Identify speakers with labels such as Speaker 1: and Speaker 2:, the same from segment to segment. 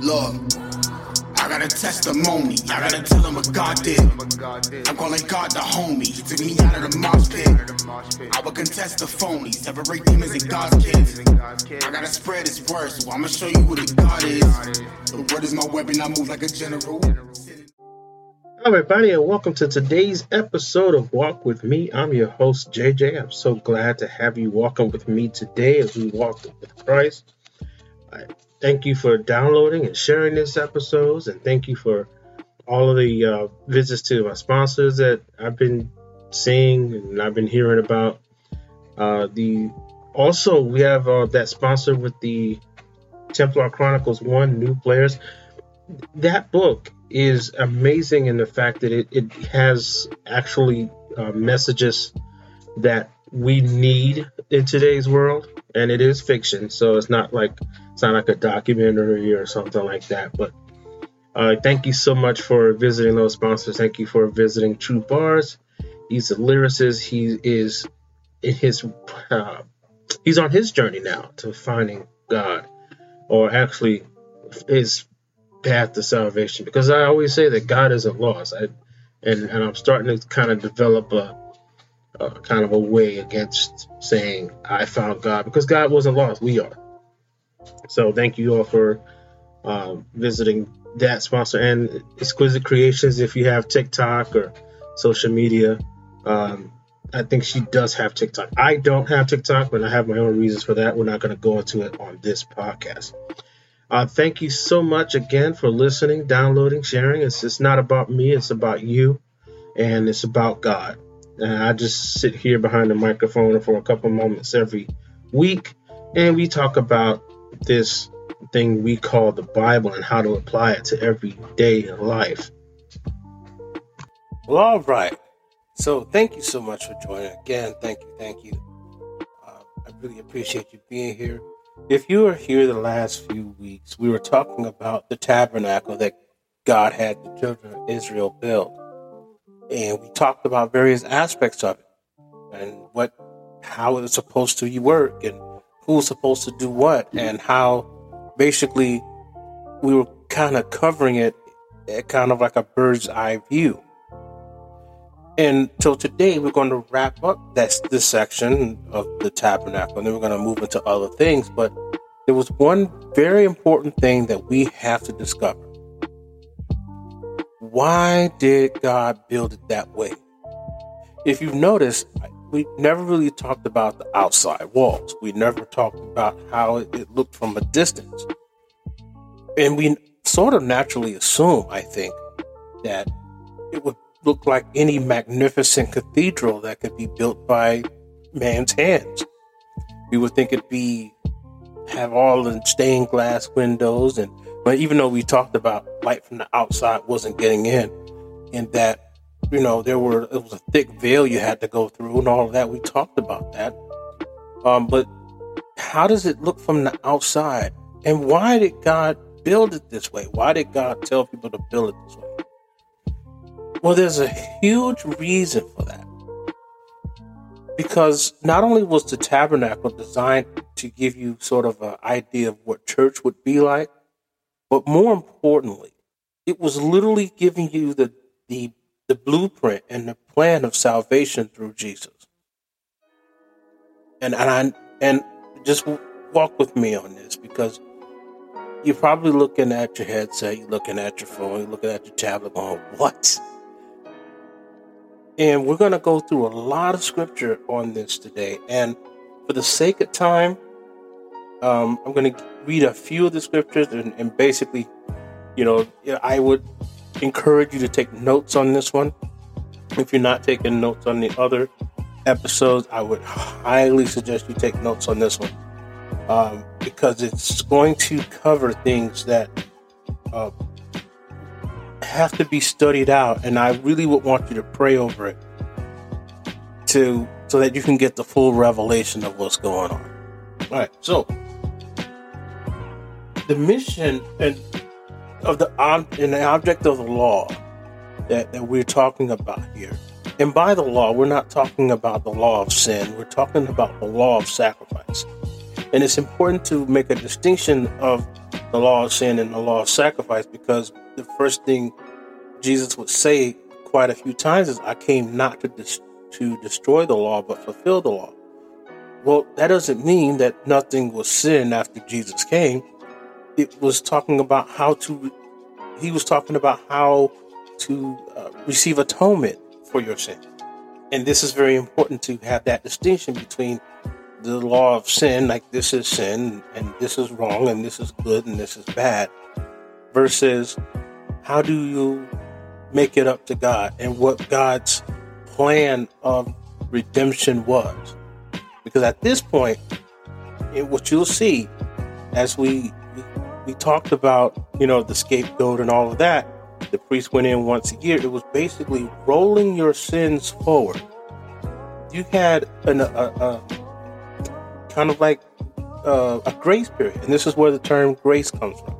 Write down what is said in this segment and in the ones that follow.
Speaker 1: Look, I got a testimony. I gotta tell him what God did. I'm calling God the homie. He took me out of the mosh pit. I will contest the phony. Separate demons and God's kids. I gotta spread his word, so I'ma show you who the God is. The word is my weapon. I move like a general.
Speaker 2: Hello, everybody, and welcome to today's episode of Walk With Me. I'm your host, JJ. I'm so glad to have you walking with me today as we walk with Christ. Thank you for downloading and sharing this episodes, and thank you for all of the uh, visits to my sponsors that I've been seeing and I've been hearing about. Uh, the also we have uh, that sponsor with the Templar Chronicles One New Players. That book is amazing in the fact that it, it has actually uh, messages that we need in today's world and it is fiction so it's not like it's not like a documentary or something like that but uh, thank you so much for visiting those sponsors. Thank you for visiting true bars. He's a lyricist. He is in his uh, he's on his journey now to finding god or actually his path to salvation because I always say that God isn't lost. I, and, and I'm starting to kind of develop a, a, kind of a way against saying I found God because God wasn't lost. We are. So thank you all for um, visiting that sponsor and Exquisite Creations. If you have TikTok or social media, um, I think she does have TikTok. I don't have TikTok, but I have my own reasons for that. We're not going to go into it on this podcast. Uh, thank you so much again for listening, downloading, sharing. It's, it's not about me, it's about you, and it's about God. And I just sit here behind the microphone for a couple moments every week, and we talk about this thing we call the Bible and how to apply it to everyday life.
Speaker 3: Well, all right. So, thank you so much for joining again. Thank you, thank you. Uh, I really appreciate you being here. If you were here the last few weeks, we were talking about the tabernacle that God had the children of Israel build. And we talked about various aspects of it and what how it was supposed to work and who was supposed to do what and how basically we were kind of covering it kind of like a bird's eye view. And so today we're going to wrap up this, this section of the tabernacle, and then we're going to move into other things. But there was one very important thing that we have to discover. Why did God build it that way? If you've noticed, we never really talked about the outside walls. We never talked about how it looked from a distance. And we sort of naturally assume, I think, that it would look like any magnificent cathedral that could be built by man's hands. We would think it'd be have all the stained glass windows and but even though we talked about light from the outside wasn't getting in and that you know there were it was a thick veil you had to go through and all of that we talked about that. Um but how does it look from the outside? And why did god build it this way? Why did god tell people to build it this way? Well, there's a huge reason for that. Because not only was the tabernacle designed to give you sort of an idea of what church would be like, but more importantly, it was literally giving you the, the, the blueprint and the plan of salvation through Jesus. And, and I, and just walk with me on this because you're probably looking at your headset, you're looking at your phone, you're looking at your tablet going, what? And we're going to go through a lot of scripture on this today. And for the sake of time, um, I'm going to read a few of the scriptures and, and basically, you know, I would encourage you to take notes on this one. If you're not taking notes on the other episodes, I would highly suggest you take notes on this one um, because it's going to cover things that uh, have to be studied out, and I really would want you to pray over it to so that you can get the full revelation of what's going on. All right, so the mission and of the and the object of the law that, that we're talking about here. And by the law, we're not talking about the law of sin. We're talking about the law of sacrifice. And it's important to make a distinction of the law of sin and the law of sacrifice because the first thing Jesus would say quite a few times is, I came not to, dis- to destroy the law, but fulfill the law. Well, that doesn't mean that nothing was sin after Jesus came. It was talking about how to, he was talking about how to uh, receive atonement for your sin. And this is very important to have that distinction between the law of sin, like this is sin and this is wrong and this is good and this is bad, versus how do you make it up to God and what God's plan of redemption was. Because at this point, what you'll see as we we talked about, you know, the scapegoat and all of that, the priest went in once a year. It was basically rolling your sins forward. You had an, a, a kind of like uh, a grace period, and this is where the term grace comes from.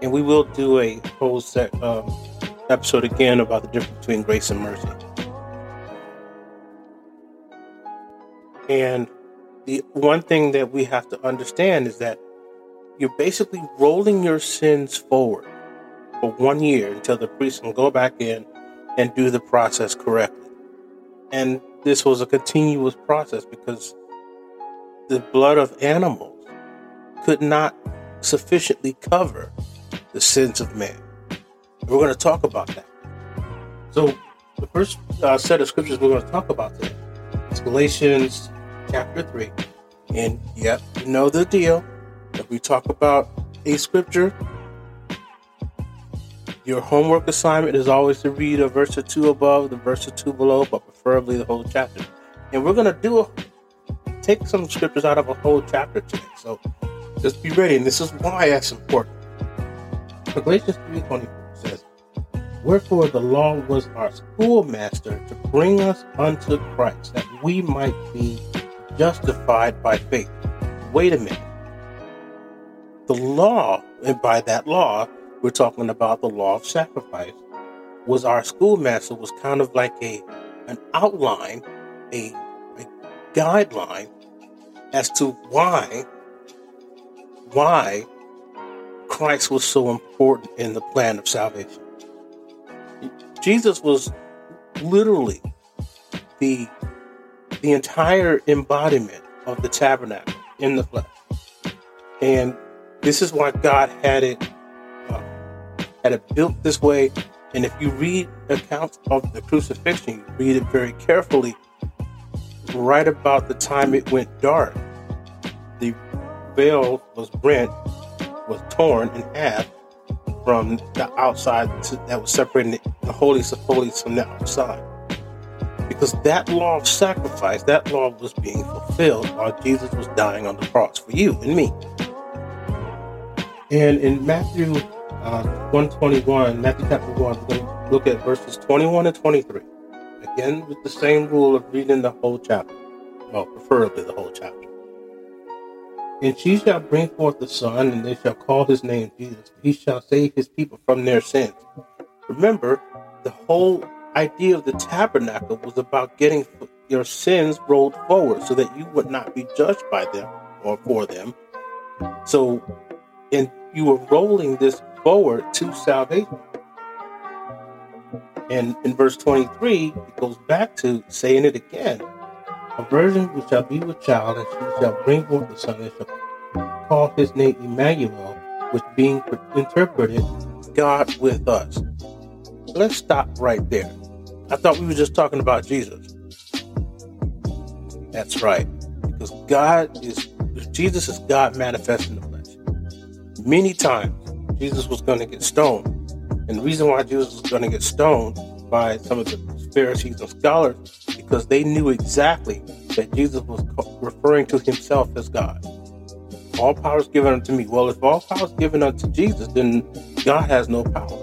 Speaker 3: And we will do a whole set, um, episode again about the difference between grace and mercy. And the one thing that we have to understand is that you're basically rolling your sins forward for one year until the priest can go back in and do the process correctly. And this was a continuous process because the blood of animals could not sufficiently cover the sins of man. We're going to talk about that. So, the first uh, set of scriptures we're going to talk about today is Galatians chapter 3. And yep, you know the deal. If we talk about a scripture, your homework assignment is always to read a verse or two above, the verse or two below, but preferably the whole chapter. And we're going to do a, take some scriptures out of a whole chapter today. So just be ready. And this is why that's important. Galatians 3.24 says, Wherefore the law was our schoolmaster to bring us unto Christ, that we might be justified by faith. Wait a minute. The law, and by that law, we're talking about the law of sacrifice, was our schoolmaster, was kind of like a an outline, a, a guideline as to why why Christ was so important in the plan of salvation. Jesus was literally the the entire embodiment of the tabernacle in the flesh. And this is why God had it uh, had it built this way. And if you read accounts of the crucifixion, you read it very carefully. Right about the time it went dark, the veil was rent was torn in half from the outside to, that was separating the holies of holies from the outside. Because that law of sacrifice, that law was being fulfilled while Jesus was dying on the cross for you and me. And in Matthew uh, 121, Matthew chapter 1, we're going to look at verses 21 and 23. Again, with the same rule of reading the whole chapter. Well, preferably the whole chapter. And she shall bring forth a son, and they shall call his name Jesus. He shall save his people from their sins. Remember, the whole idea of the tabernacle was about getting your sins rolled forward so that you would not be judged by them or for them. So, and you were rolling this forward to salvation. And in verse 23, it goes back to saying it again a virgin shall be with child, and she shall bring forth a son, and shall call his name Emmanuel, which being interpreted, God with us. Let's stop right there. I thought we were just talking about Jesus. That's right. Because God is, Jesus is God manifest in the flesh. Many times, Jesus was going to get stoned. And the reason why Jesus was going to get stoned by some of the Pharisees and scholars because they knew exactly that Jesus was referring to himself as God. All power is given unto me. Well, if all power is given unto Jesus, then God has no power.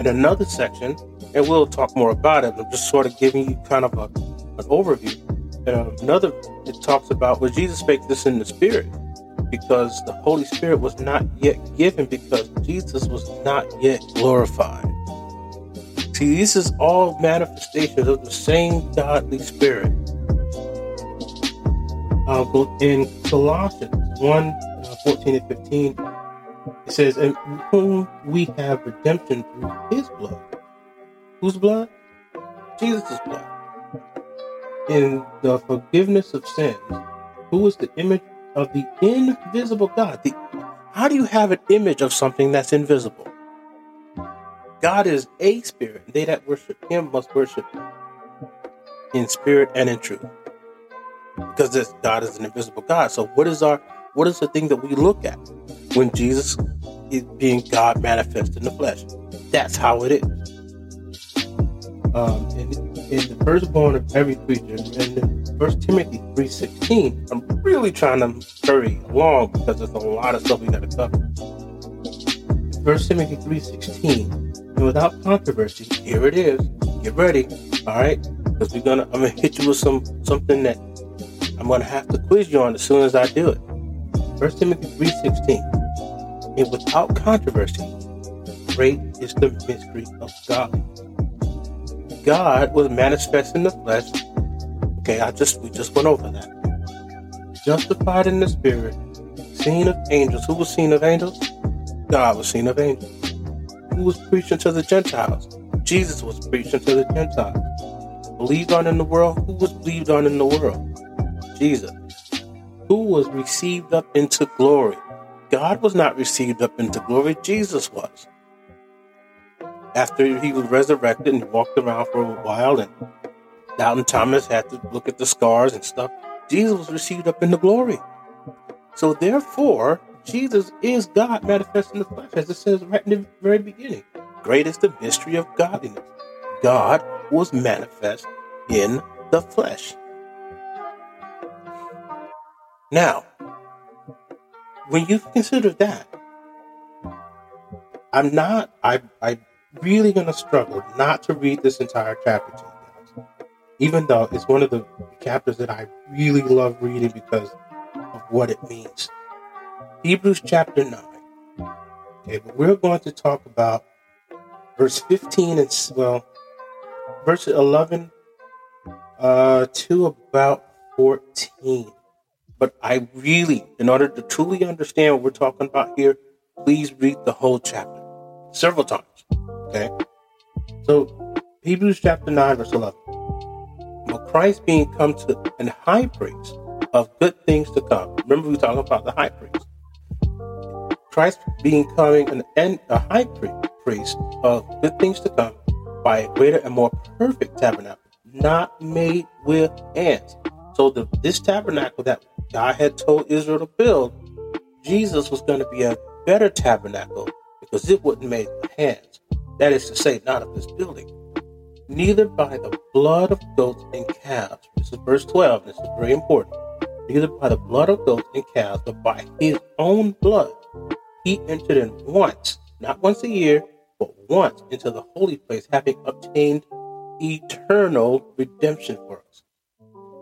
Speaker 3: In another section, and we'll talk more about it, I'm just sort of giving you kind of a, an overview. Another, it talks about well, Jesus spake this in the Spirit because the Holy Spirit was not yet given because Jesus was not yet glorified. See, this is all manifestations of the same godly spirit. Uh, in Colossians 1 uh, 14 and 15, It says, "In whom we have redemption through His blood." Whose blood? Jesus' blood. In the forgiveness of sins, who is the image of the invisible God? The, how do you have an image of something that's invisible? God is a spirit. They that worship Him must worship in spirit and in truth, because this God is an invisible God. So, what is our what is the thing that we look at when Jesus is being God manifest in the flesh? That's how it is um, in, in the firstborn of every creature. And First Timothy three sixteen. I'm really trying to hurry along because there's a lot of stuff we got to cover. First Timothy three sixteen. And without controversy, here it is. Get ready, all right? Because we're gonna, I'm gonna hit you with some something that I'm gonna have to quiz you on as soon as I do it. First Timothy three sixteen. And without controversy, great is the mystery of God God was manifest in the flesh. Okay, I just we just went over that. Justified in the spirit, seen of angels. Who was seen of angels? God was seen of angels. Who was preaching to the Gentiles? Jesus was preaching to the Gentiles. Believed on in the world? Who was believed on in the world? Jesus. Who was received up into glory? God was not received up into glory, Jesus was after he was resurrected and walked around for a while, and Doubting Thomas had to look at the scars and stuff. Jesus was received up into glory. So therefore, Jesus is God manifest in the flesh, as it says right in the very beginning. Great is the mystery of godliness. God was manifest in the flesh. Now, when you consider that, I'm not, I, I really going to struggle not to read this entire chapter to you guys, even though it's one of the chapters that I really love reading because of what it means. Hebrews chapter 9. Okay, but we're going to talk about verse 15 and, well, verse 11 uh, to about 14. But I really, in order to truly understand what we're talking about here, please read the whole chapter several times. Okay? So, Hebrews chapter 9, verse 11. But Christ being come to an high priest of good things to come. Remember, we were talking about the high priest. Christ being coming an, an a high priest of good things to come by a greater and more perfect tabernacle, not made with hands. So the, this tabernacle that God had told Israel to build, Jesus was going to be a better tabernacle because it wasn't made with hands. That is to say, not of this building. Neither by the blood of goats and calves. This is verse 12. This is very important. Neither by the blood of goats and calves, but by his own blood. He entered in once, not once a year, but once into the holy place, having obtained eternal redemption for us.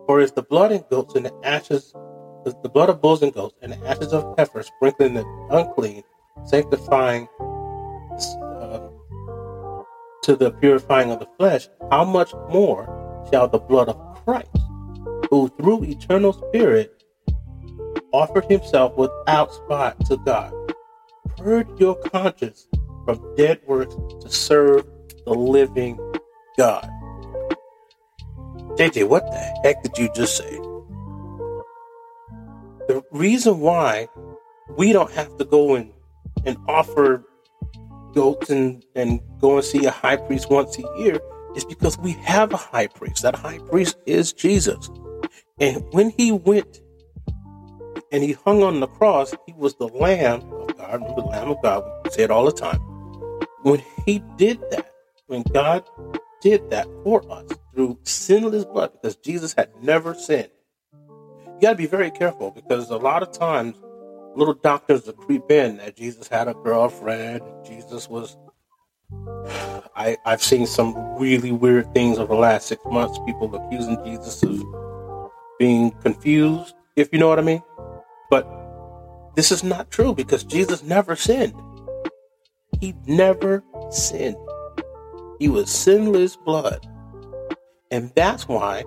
Speaker 3: For if the blood and goats and the ashes, the blood of bulls and goats and the ashes of heifer sprinkling the unclean, sanctifying to the purifying of the flesh, how much more shall the blood of Christ, who through eternal Spirit offered himself without spot to God, purge your conscience from dead works to serve the living God? JJ, what the heck did you just say? The reason why we don't have to go and, and offer goats and, and go and see a high priest once a year is because we have a high priest. That high priest is Jesus. And when he went and he hung on the cross, he was the Lamb of God. Remember the Lamb of God. We say it all the time. When he did that, when God did that for us through sinless blood, because Jesus had never sinned, you got to be very careful because a lot of times little doctors to creep in that Jesus had a girlfriend. Jesus was. I I've seen some really weird things over the last six months. People accusing Jesus of being confused, if you know what I mean. But this is not true because Jesus never sinned. He never sinned. He was sinless blood. And that's why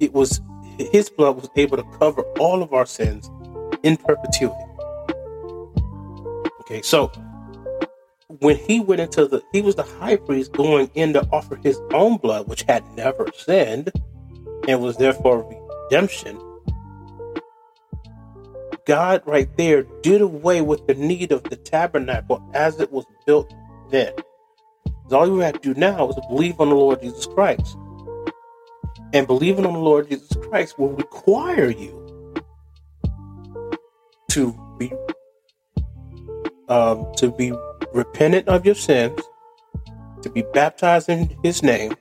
Speaker 3: it was his blood was able to cover all of our sins in perpetuity. Okay, so when he went into the, he was the high priest going in to offer his own blood, which had never sinned and was therefore redemption. God, right there, did away with the need of the tabernacle as it was built then. All you have to do now is believe on the Lord Jesus Christ. And believing on the Lord Jesus Christ will require you to be um, to be repentant of your sins, to be baptized in His name,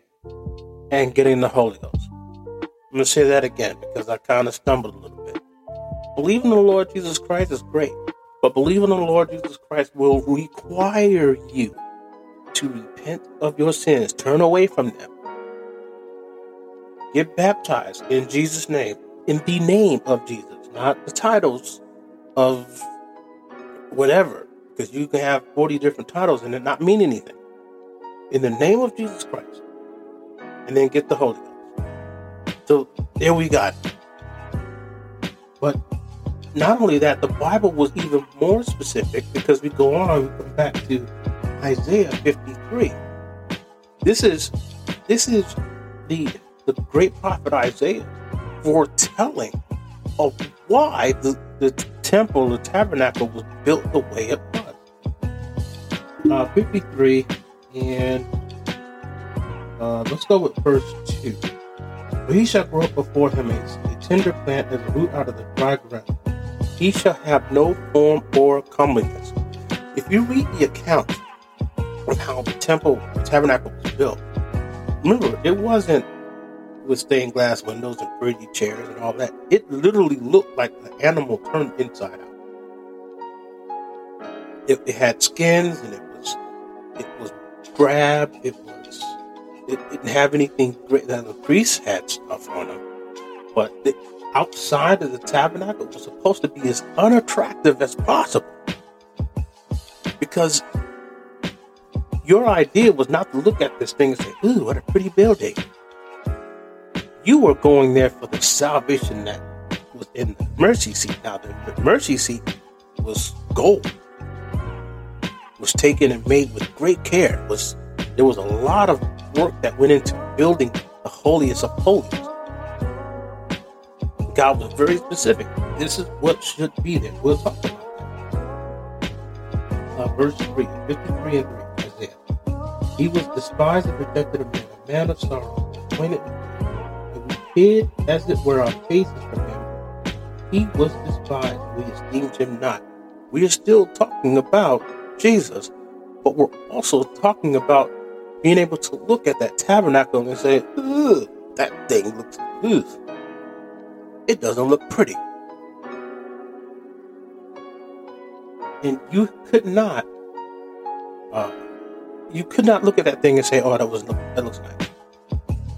Speaker 3: and getting the Holy Ghost. I'm going to say that again because I kind of stumbled a little bit. Believing in the Lord Jesus Christ is great, but believing in the Lord Jesus Christ will require you to repent of your sins, turn away from them, get baptized in Jesus' name, in the name of Jesus, not the titles of whatever, because you can have 40 different titles and it not mean anything. In the name of Jesus Christ, and then get the Holy Ghost. So there we got. It. But not only that, the Bible was even more specific because we go on, we come back to Isaiah 53. This is this is the the great prophet Isaiah foretelling of why the, the temple, the tabernacle was built the way it was. Uh, 53 and uh, let's go with verse 2. For he shall grow up before him as a tender plant as a root out of the dry ground. He shall have no form or comeliness. If you read the account of how the temple, the tabernacle was built. Remember, it wasn't with stained glass windows and pretty chairs and all that. It literally looked like the animal turned inside out. It, it had skins and it was it was drab. It was it didn't have anything great. That the priests had stuff on them, but the outside of the tabernacle was supposed to be as unattractive as possible because your idea was not to look at this thing and say, ooh, what a pretty building. You were going there for the salvation that was in the mercy seat. Now, the, the mercy seat was gold, was taken and made with great care. was There was a lot of work that went into building the holiest of holies. God was very specific. This is what should be there. We'll talk about that. Uh, verse 3, 53 and 3. Isaiah. He was despised and rejected of men, a man of sorrow, acquainted with hid, as it were, our faces from him. He was despised, we esteemed him not. We are still talking about Jesus, but we're also talking about being able to look at that tabernacle and say, Ugh, that thing looks ugh. It doesn't look pretty. And you could not uh, you could not look at that thing and say, "Oh, that was that looks nice."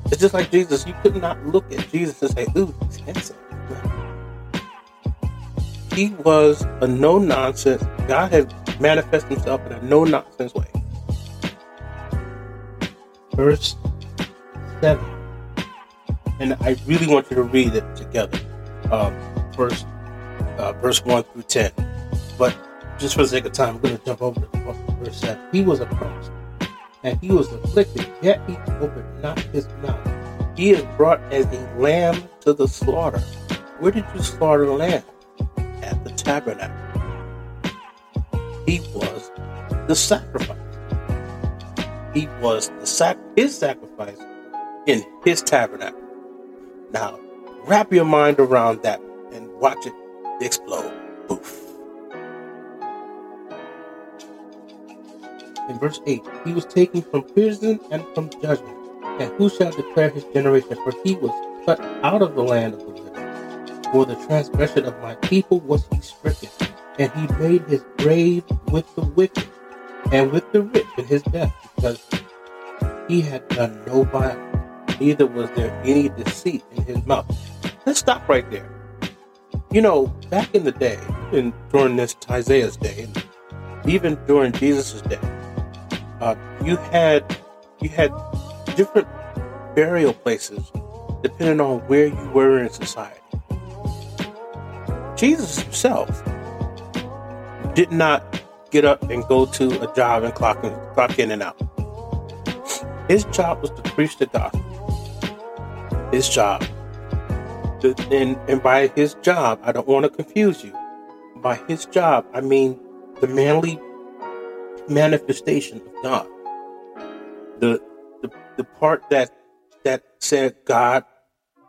Speaker 3: It's just like Jesus. You could not look at Jesus and say, "Ooh, he's handsome." He was a no nonsense. God had manifested Himself in a no nonsense way. Verse seven, and I really want you to read it together. Um, verse uh, verse one through ten, but just for the sake of time, I'm going to jump over to verse 7. He was oppressed and he was afflicted, yet he opened not his mouth. He is brought as a lamb to the slaughter. Where did you slaughter the lamb? At the tabernacle. He was the sacrifice. He was the sac- his sacrifice in his tabernacle. Now, wrap your mind around that and watch it explode. In verse 8, he was taken from prison and from judgment. And who shall declare his generation? For he was cut out of the land of the living. For the transgression of my people was he stricken. And he made his grave with the wicked and with the rich in his death, because he had done no violence, neither was there any deceit in his mouth. Let's stop right there. You know, back in the day, and during this Isaiah's day, even during Jesus' day, uh, you had you had different burial places depending on where you were in society. Jesus himself did not get up and go to a job and clock in, clock in and out. His job was to preach the gospel. His job. And, and by his job, I don't want to confuse you. By his job, I mean the manly manifestation of God. The, the, the part that that said, God,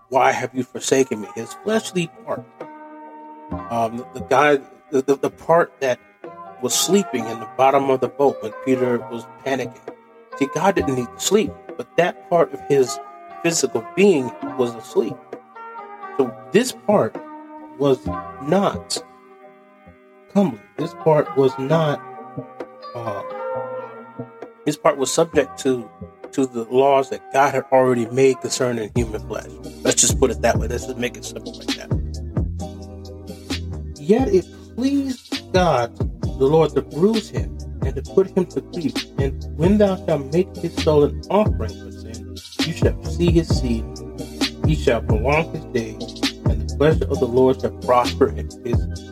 Speaker 3: why have you forsaken me? His fleshly part. Um, the, the guy, the, the, the part that was sleeping in the bottom of the boat when Peter was panicking. See, God didn't need to sleep, but that part of his physical being was asleep. So this part was not comely. This part was not. Uh, this part was subject to to the laws that God had already made concerning human flesh. Let's just put it that way. Let's just make it simple like that. Yet it pleased God, the Lord, to bruise him and to put him to grief. And when thou shalt make his soul an offering for sin, you shall see his seed. He shall prolong his days, and the pleasure of the Lord shall prosper in his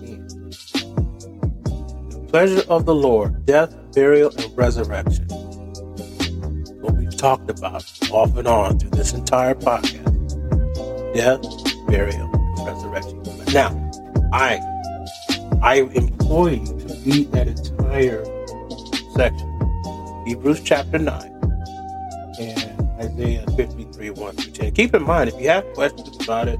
Speaker 3: pleasure of the Lord, death, burial, and resurrection What we've talked about off and on through this entire podcast death, burial, and resurrection. Now, I I implore you to read that entire section Hebrews chapter 9 and Isaiah 53 1 through 10. Keep in mind, if you have questions about it,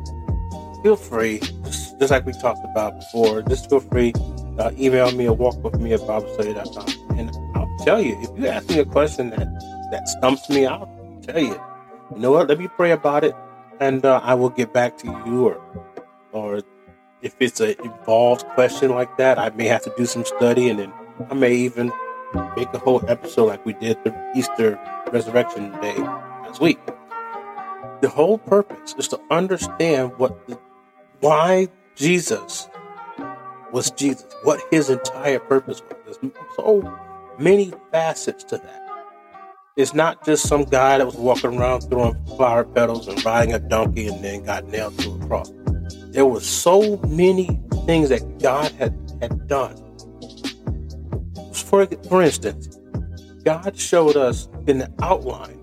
Speaker 3: feel free, just, just like we talked about before, just feel free. Uh, email me or walk with me at BibleStudy.com. And I'll tell you, if you ask me a question that that stumps me, I'll tell you. You know what? Let me pray about it, and uh, I will get back to you. Or, or if it's an involved question like that, I may have to do some study, and then I may even make a whole episode like we did the Easter Resurrection Day last week. The whole purpose is to understand what, the, why Jesus was Jesus, what his entire purpose was. There's so many facets to that. It's not just some guy that was walking around throwing flower petals and riding a donkey and then got nailed to a cross. There were so many things that God had, had done. For, for instance, God showed us in the outline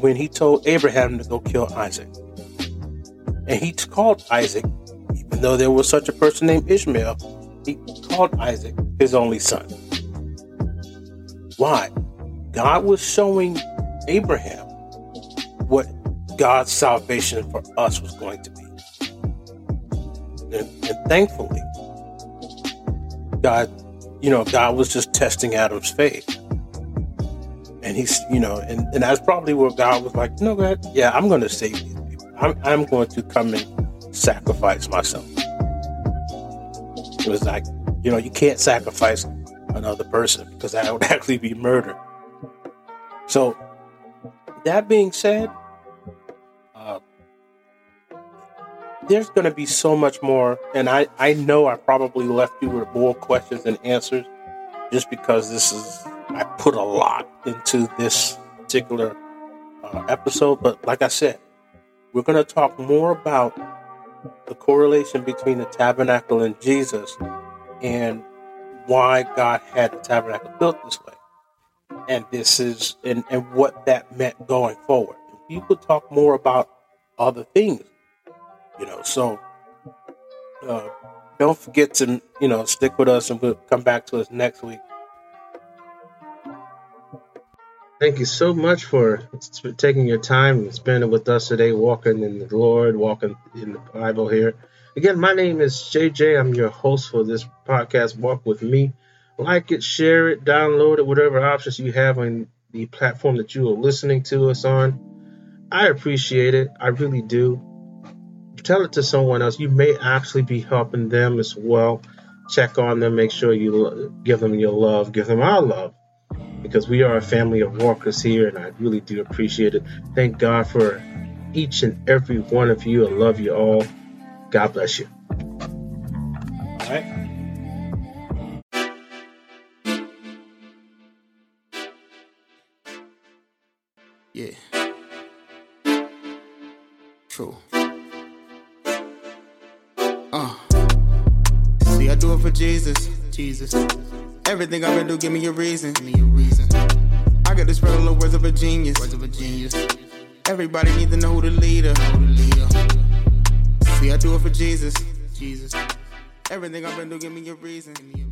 Speaker 3: when he told Abraham to go kill Isaac. And he called Isaac, even though there was such a person named Ishmael, he called Isaac his only son. Why? God was showing Abraham what God's salvation for us was going to be. And, and thankfully, God, you know, God was just testing Adam's faith. And he's, you know, and, and that's probably where God was like, you know what? Yeah, I'm going to save these people. I'm, I'm going to come and sacrifice myself. It was like, you know, you can't sacrifice another person because that would actually be murder. So, that being said, uh, there's going to be so much more. And I, I know I probably left you with more questions than answers just because this is, I put a lot into this particular uh, episode. But like I said, we're going to talk more about the correlation between the tabernacle and Jesus and why God had the tabernacle built this way and this is and, and what that meant going forward. You could talk more about other things, you know. So uh, don't forget to you know stick with us, and we'll come back to us next week.
Speaker 2: Thank you so much for taking your time and spending with us today, walking in the Lord, walking in the Bible here. Again, my name is JJ. I'm your host for this podcast, Walk With Me like it, share it, download it, whatever options you have on the platform that you are listening to us on. I appreciate it. I really do. Tell it to someone else. You may actually be helping them as well. Check on them. Make sure you give them your love. Give them our love. Because we are a family of walkers here, and I really do appreciate it. Thank God for each and every one of you. I love you all. God bless you.
Speaker 3: All right.
Speaker 1: Yeah. True. Uh. See, I do it for Jesus. Jesus. Everything I've been through, give me a reason. Give me a reason. I got to spread all the words of a genius. Words of a genius. Everybody need to know who the leader. Who the leader. See, I do it for Jesus. Jesus. Everything I've been through, give me a reason. Give me a